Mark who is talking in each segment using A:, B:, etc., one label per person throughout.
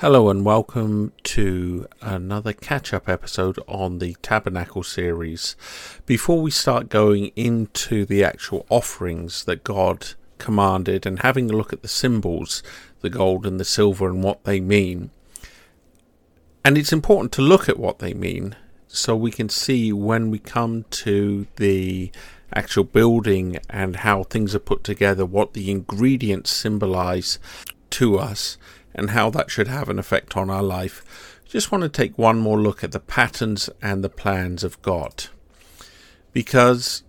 A: Hello and welcome to another catch up episode on the Tabernacle series. Before we start going into the actual offerings that God commanded and having a look at the symbols, the gold and the silver, and what they mean, and it's important to look at what they mean so we can see when we come to the actual building and how things are put together, what the ingredients symbolize to us and how that should have an effect on our life, just want to take one more look at the patterns and the plans of God. Because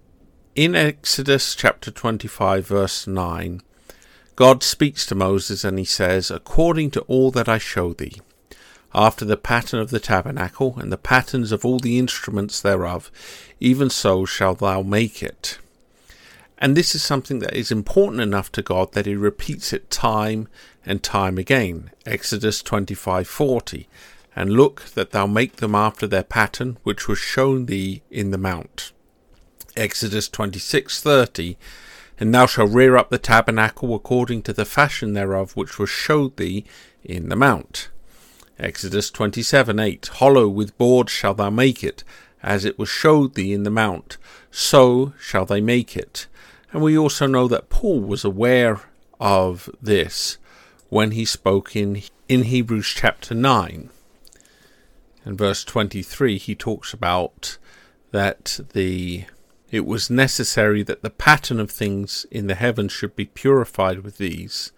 A: in Exodus chapter 25, verse 9, God speaks to Moses and he says, According to all that I show thee, after the pattern of the tabernacle and the patterns of all the instruments thereof, even so shall thou make it. And this is something that is important enough to God that he repeats it time and time again. Exodus 25:40 and look that thou make them after their pattern which was shown thee in the mount. Exodus 26:30 and thou shalt rear up the tabernacle according to the fashion thereof which was showed thee in the mount. Exodus 27:8 Hollow with boards shalt thou make it as it was showed thee in the mount so shall they make it. And we also know that Paul was aware of this when he spoke in, in Hebrews chapter 9. In verse 23, he talks about that the it was necessary that the pattern of things in the heavens should be purified with these,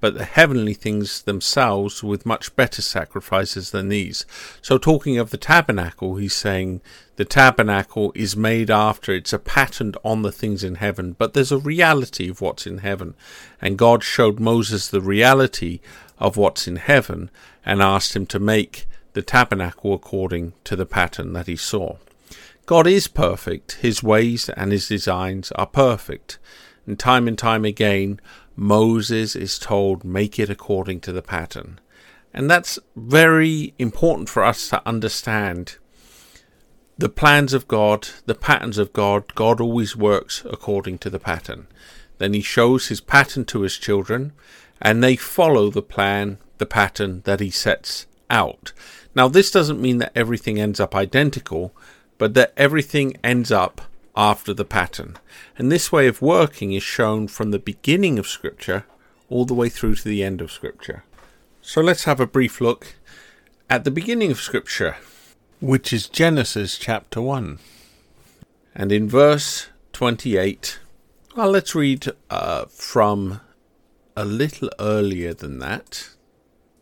A: but the heavenly things themselves with much better sacrifices than these. So, talking of the tabernacle, he's saying the tabernacle is made after, it's a pattern on the things in heaven, but there's a reality of what's in heaven. And God showed Moses the reality of what's in heaven and asked him to make the tabernacle according to the pattern that he saw. God is perfect, his ways and his designs are perfect. And time and time again, Moses is told, make it according to the pattern. And that's very important for us to understand. The plans of God, the patterns of God, God always works according to the pattern. Then he shows his pattern to his children, and they follow the plan, the pattern that he sets out. Now, this doesn't mean that everything ends up identical, but that everything ends up after the pattern. And this way of working is shown from the beginning of Scripture all the way through to the end of Scripture. So let's have a brief look at the beginning of Scripture, which is Genesis chapter 1. And in verse 28, well, let's read uh, from a little earlier than that.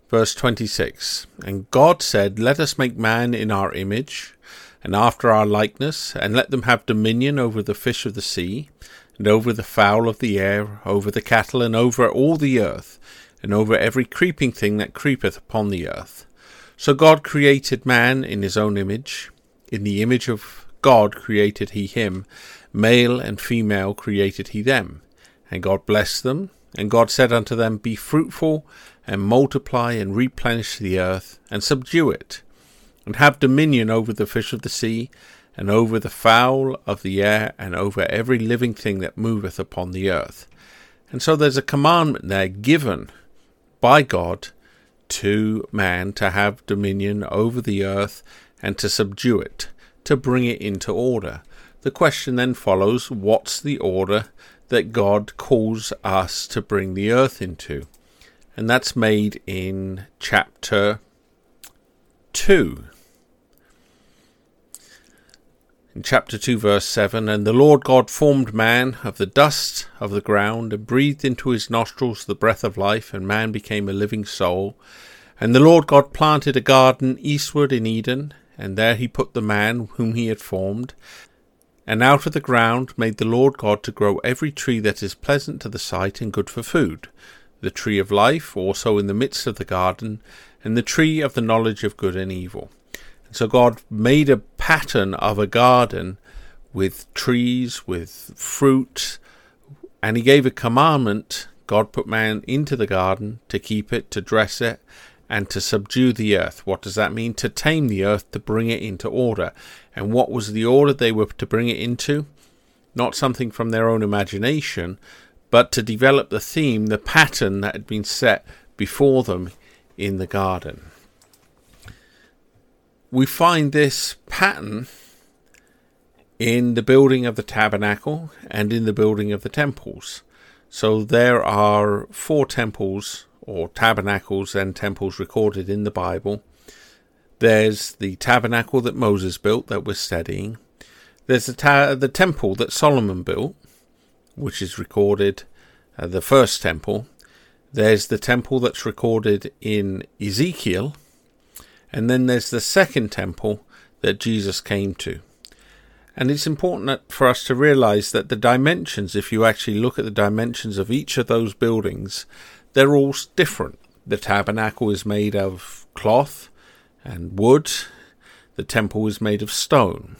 A: Verse 26 And God said, Let us make man in our image and after our likeness, and let them have dominion over the fish of the sea, and over the fowl of the air, over the cattle, and over all the earth, and over every creeping thing that creepeth upon the earth. So God created man in his own image. In the image of God created he him. Male and female created he them. And God blessed them. And God said unto them, Be fruitful, and multiply, and replenish the earth, and subdue it and have dominion over the fish of the sea, and over the fowl of the air, and over every living thing that moveth upon the earth. And so there's a commandment there given by God to man to have dominion over the earth and to subdue it, to bring it into order. The question then follows what's the order that God calls us to bring the earth into? And that's made in chapter 2 in chapter 2, verse 7 And the Lord God formed man of the dust of the ground, and breathed into his nostrils the breath of life, and man became a living soul. And the Lord God planted a garden eastward in Eden, and there he put the man whom he had formed. And out of the ground made the Lord God to grow every tree that is pleasant to the sight and good for food, the tree of life also in the midst of the garden, and the tree of the knowledge of good and evil. So God made a pattern of a garden with trees, with fruit, and He gave a commandment. God put man into the garden to keep it, to dress it, and to subdue the earth. What does that mean? To tame the earth, to bring it into order. And what was the order they were to bring it into? Not something from their own imagination, but to develop the theme, the pattern that had been set before them in the garden we find this pattern in the building of the tabernacle and in the building of the temples. So there are four temples or tabernacles and temples recorded in the Bible. There's the tabernacle that Moses built that we're studying. There's the, ta- the temple that Solomon built, which is recorded, uh, the first temple. There's the temple that's recorded in Ezekiel, and then there's the second temple that Jesus came to. And it's important for us to realize that the dimensions, if you actually look at the dimensions of each of those buildings, they're all different. The tabernacle is made of cloth and wood, the temple is made of stone.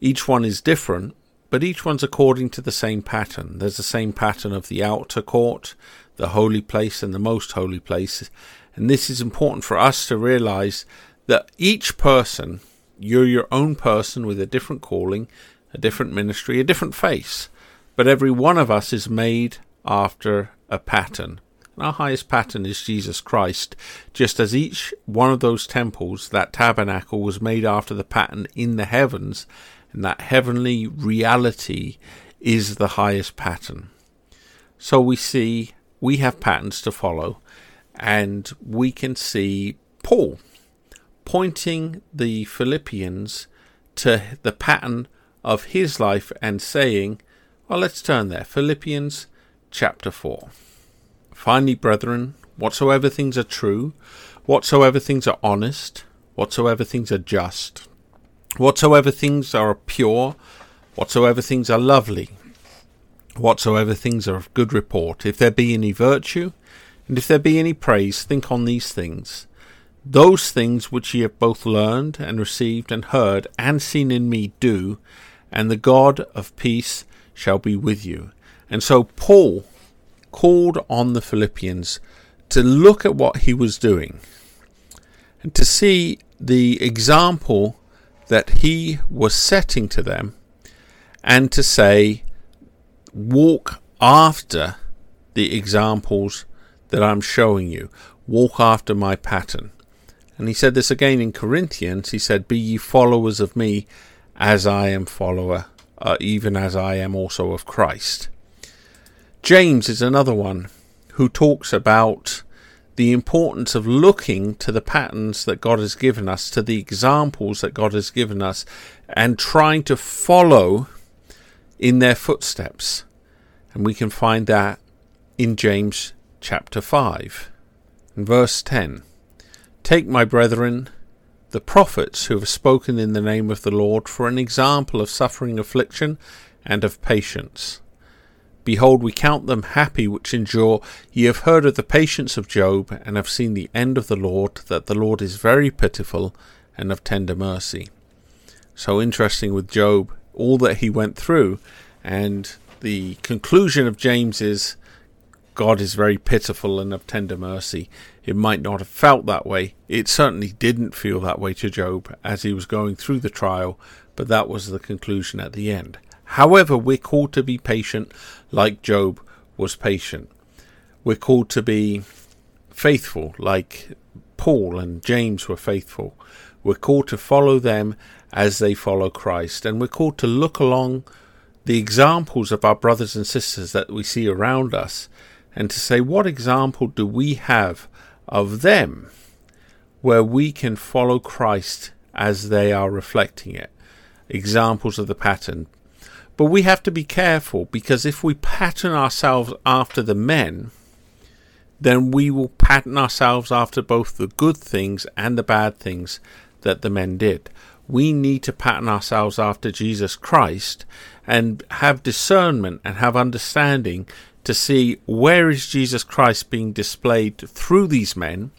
A: Each one is different, but each one's according to the same pattern. There's the same pattern of the outer court, the holy place, and the most holy place and this is important for us to realize that each person, you're your own person with a different calling, a different ministry, a different face. But every one of us is made after a pattern. And our highest pattern is Jesus Christ, just as each one of those temples, that tabernacle, was made after the pattern in the heavens, and that heavenly reality is the highest pattern. So we see we have patterns to follow, and we can see Paul pointing the Philippians to the pattern of his life and saying, Well, let's turn there. Philippians chapter 4. Finally, brethren, whatsoever things are true, whatsoever things are honest, whatsoever things are just, whatsoever things are pure, whatsoever things are lovely, whatsoever things are of good report, if there be any virtue, and if there be any praise, think on these things. Those things which ye have both learned and received and heard and seen in me do, and the God of peace shall be with you. And so Paul called on the Philippians to look at what he was doing and to see the example that he was setting to them and to say, walk after the examples that I'm showing you. Walk after my pattern. And he said this again in Corinthians. He said, Be ye followers of me as I am follower, uh, even as I am also of Christ. James is another one who talks about the importance of looking to the patterns that God has given us, to the examples that God has given us, and trying to follow in their footsteps. And we can find that in James chapter 5, verse 10 Take, my brethren, the prophets who have spoken in the name of the Lord for an example of suffering affliction and of patience. Behold, we count them happy which endure. Ye have heard of the patience of Job, and have seen the end of the Lord, that the Lord is very pitiful and of tender mercy. So interesting with Job, all that he went through, and the conclusion of James's. God is very pitiful and of tender mercy. It might not have felt that way. It certainly didn't feel that way to Job as he was going through the trial, but that was the conclusion at the end. However, we're called to be patient like Job was patient. We're called to be faithful like Paul and James were faithful. We're called to follow them as they follow Christ, and we're called to look along the examples of our brothers and sisters that we see around us and to say, what example do we have of them where we can follow Christ as they are reflecting it? Examples of the pattern. But we have to be careful because if we pattern ourselves after the men, then we will pattern ourselves after both the good things and the bad things that the men did. We need to pattern ourselves after Jesus Christ and have discernment and have understanding to see where is Jesus Christ being displayed through these men,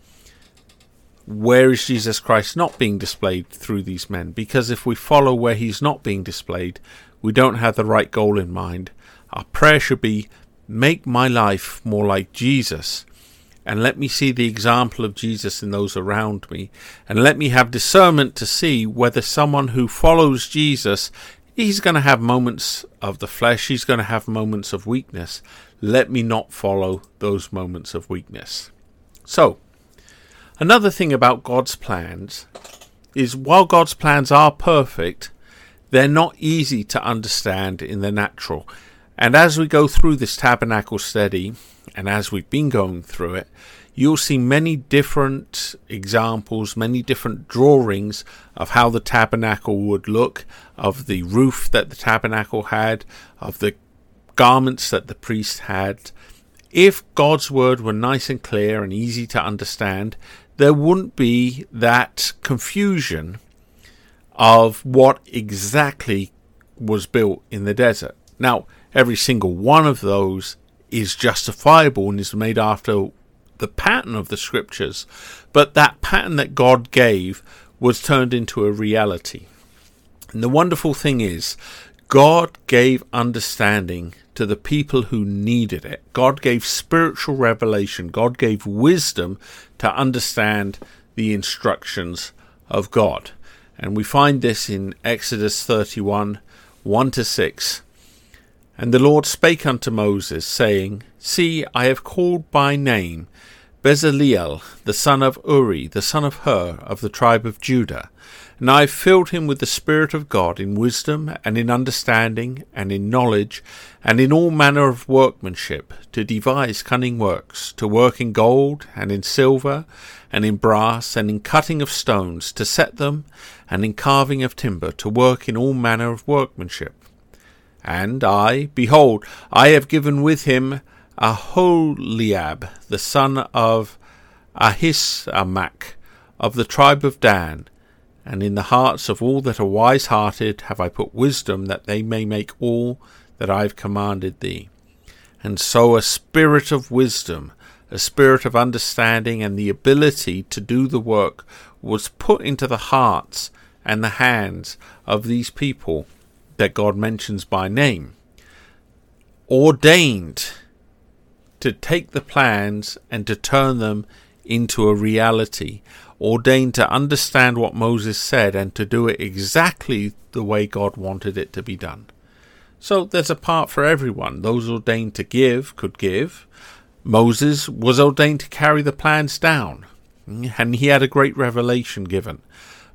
A: where is Jesus Christ not being displayed through these men? Because if we follow where he's not being displayed, we don't have the right goal in mind. Our prayer should be make my life more like Jesus. And let me see the example of Jesus in those around me. And let me have discernment to see whether someone who follows Jesus He's going to have moments of the flesh, he's going to have moments of weakness. Let me not follow those moments of weakness. So, another thing about God's plans is while God's plans are perfect, they're not easy to understand in the natural. And as we go through this tabernacle study, and as we've been going through it, you'll see many different examples, many different drawings of how the tabernacle would look, of the roof that the tabernacle had, of the garments that the priest had. If God's word were nice and clear and easy to understand, there wouldn't be that confusion of what exactly was built in the desert. Now, every single one of those is justifiable and is made after the pattern of the scriptures, but that pattern that God gave was turned into a reality. And the wonderful thing is, God gave understanding to the people who needed it. God gave spiritual revelation. God gave wisdom to understand the instructions of God. And we find this in Exodus 31 1 to 6. And the Lord spake unto Moses, saying, See, I have called by name Bezaleel, the son of Uri, the son of Hur, of the tribe of Judah. And I filled him with the Spirit of God in wisdom and in understanding and in knowledge and in all manner of workmanship, to devise cunning works, to work in gold and in silver and in brass and in cutting of stones, to set them, and in carving of timber, to work in all manner of workmanship. And I, behold, I have given with him Aholiab, the son of Ahisamach, of the tribe of Dan. And in the hearts of all that are wise hearted have I put wisdom, that they may make all that I have commanded thee. And so a spirit of wisdom, a spirit of understanding, and the ability to do the work was put into the hearts and the hands of these people that God mentions by name. Ordained to take the plans and to turn them into a reality, ordained to understand what Moses said and to do it exactly the way God wanted it to be done. So there's a part for everyone. Those ordained to give could give. Moses was ordained to carry the plans down, and he had a great revelation given.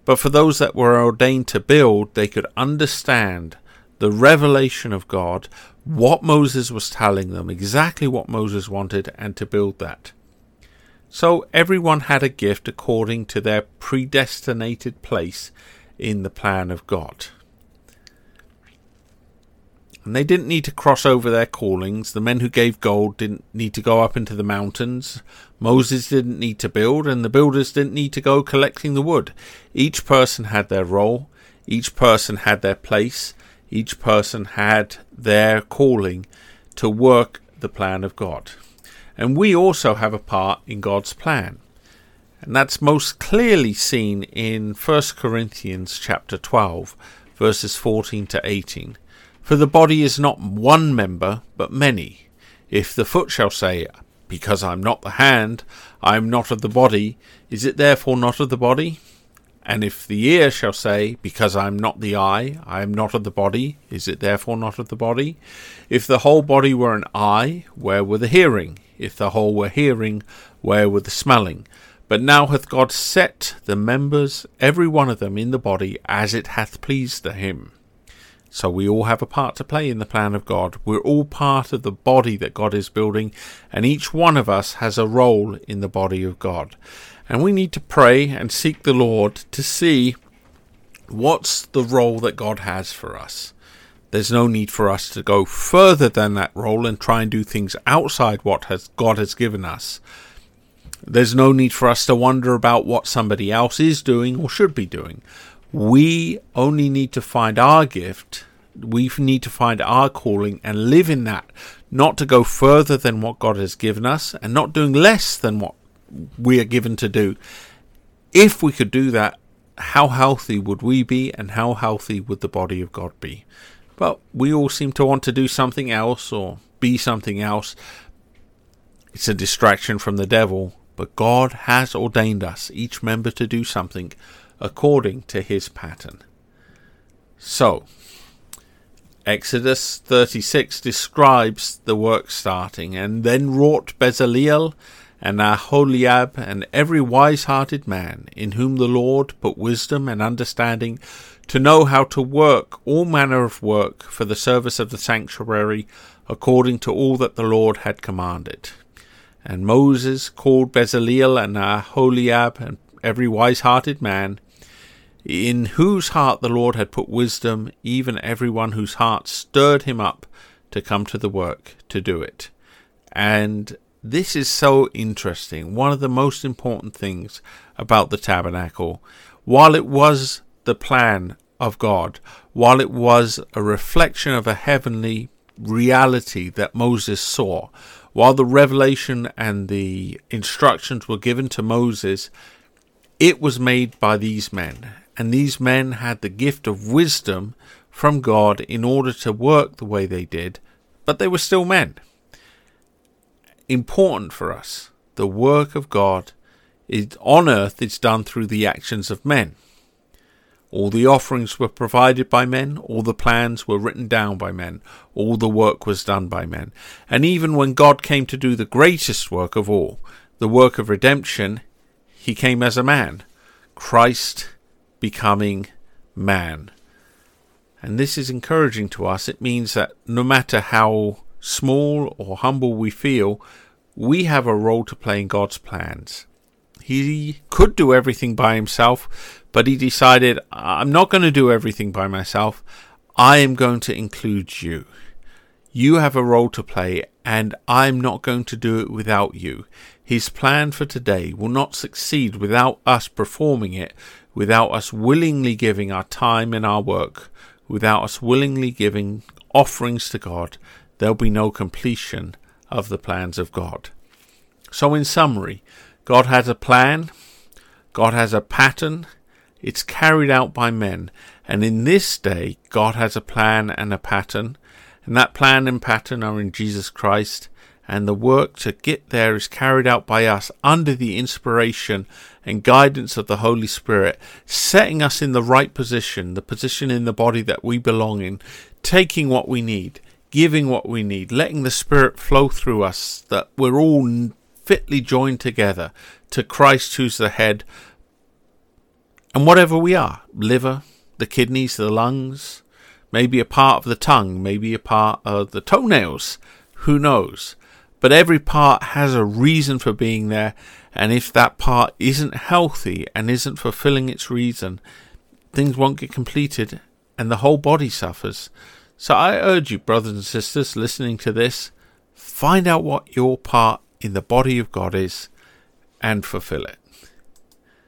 A: But for those that were ordained to build, they could understand the revelation of God, what Moses was telling them, exactly what Moses wanted, and to build that. So everyone had a gift according to their predestinated place in the plan of God. And they didn't need to cross over their callings. The men who gave gold didn't need to go up into the mountains. Moses didn't need to build, and the builders didn't need to go collecting the wood. Each person had their role, each person had their place, each person had their calling to work the plan of God. And we also have a part in God's plan. And that's most clearly seen in 1 Corinthians chapter 12 verses 14 to 18. For the body is not one member, but many. If the foot shall say, Because I am not the hand, I am not of the body, is it therefore not of the body? And if the ear shall say, Because I am not the eye, I am not of the body, is it therefore not of the body? If the whole body were an eye, where were the hearing? If the whole were hearing, where were the smelling? But now hath God set the members, every one of them, in the body as it hath pleased him. So we all have a part to play in the plan of God. We're all part of the body that God is building, and each one of us has a role in the body of God. And we need to pray and seek the Lord to see what's the role that God has for us. There's no need for us to go further than that role and try and do things outside what has God has given us. There's no need for us to wonder about what somebody else is doing or should be doing. We only need to find our gift. We need to find our calling and live in that, not to go further than what God has given us and not doing less than what we are given to do. If we could do that, how healthy would we be and how healthy would the body of God be? But we all seem to want to do something else or be something else. It's a distraction from the devil, but God has ordained us, each member, to do something according to his pattern. So, Exodus 36 describes the work starting, and then wrought Bezaleel and Aholiab, and every wise hearted man, in whom the Lord put wisdom and understanding to know how to work all manner of work for the service of the sanctuary, according to all that the Lord had commanded. And Moses called Bezaleel and Aholiab, and every wise hearted man, in whose heart the Lord had put wisdom, even every one whose heart stirred him up to come to the work to do it. And this is so interesting. One of the most important things about the tabernacle, while it was the plan of God, while it was a reflection of a heavenly reality that Moses saw, while the revelation and the instructions were given to Moses, it was made by these men. And these men had the gift of wisdom from God in order to work the way they did, but they were still men important for us. The work of God is, on earth is done through the actions of men. All the offerings were provided by men, all the plans were written down by men, all the work was done by men. And even when God came to do the greatest work of all, the work of redemption, he came as a man, Christ becoming man. And this is encouraging to us. It means that no matter how small or humble we feel, we have a role to play in God's plans. He could do everything by himself, but he decided, I'm not going to do everything by myself. I am going to include you. You have a role to play, and I'm not going to do it without you. His plan for today will not succeed without us performing it, without us willingly giving our time and our work, without us willingly giving offerings to God, there'll be no completion of the plans of God. So, in summary, God has a plan, God has a pattern, it's carried out by men, and in this day, God has a plan and a pattern, and that plan and pattern are in Jesus Christ, and the work to get there is carried out by us under the inspiration and guidance of the Holy Spirit, setting us in the right position, the position in the body that we belong in, taking what we need, giving what we need, letting the Spirit flow through us, that we're all fitly joined together to Christ who's the head. And whatever we are liver, the kidneys, the lungs, maybe a part of the tongue, maybe a part of the toenails, who knows? But every part has a reason for being there, and if that part isn't healthy and isn't fulfilling its reason, things won't get completed and the whole body suffers. So I urge you, brothers and sisters, listening to this, find out what your part in the body of God is and fulfill it.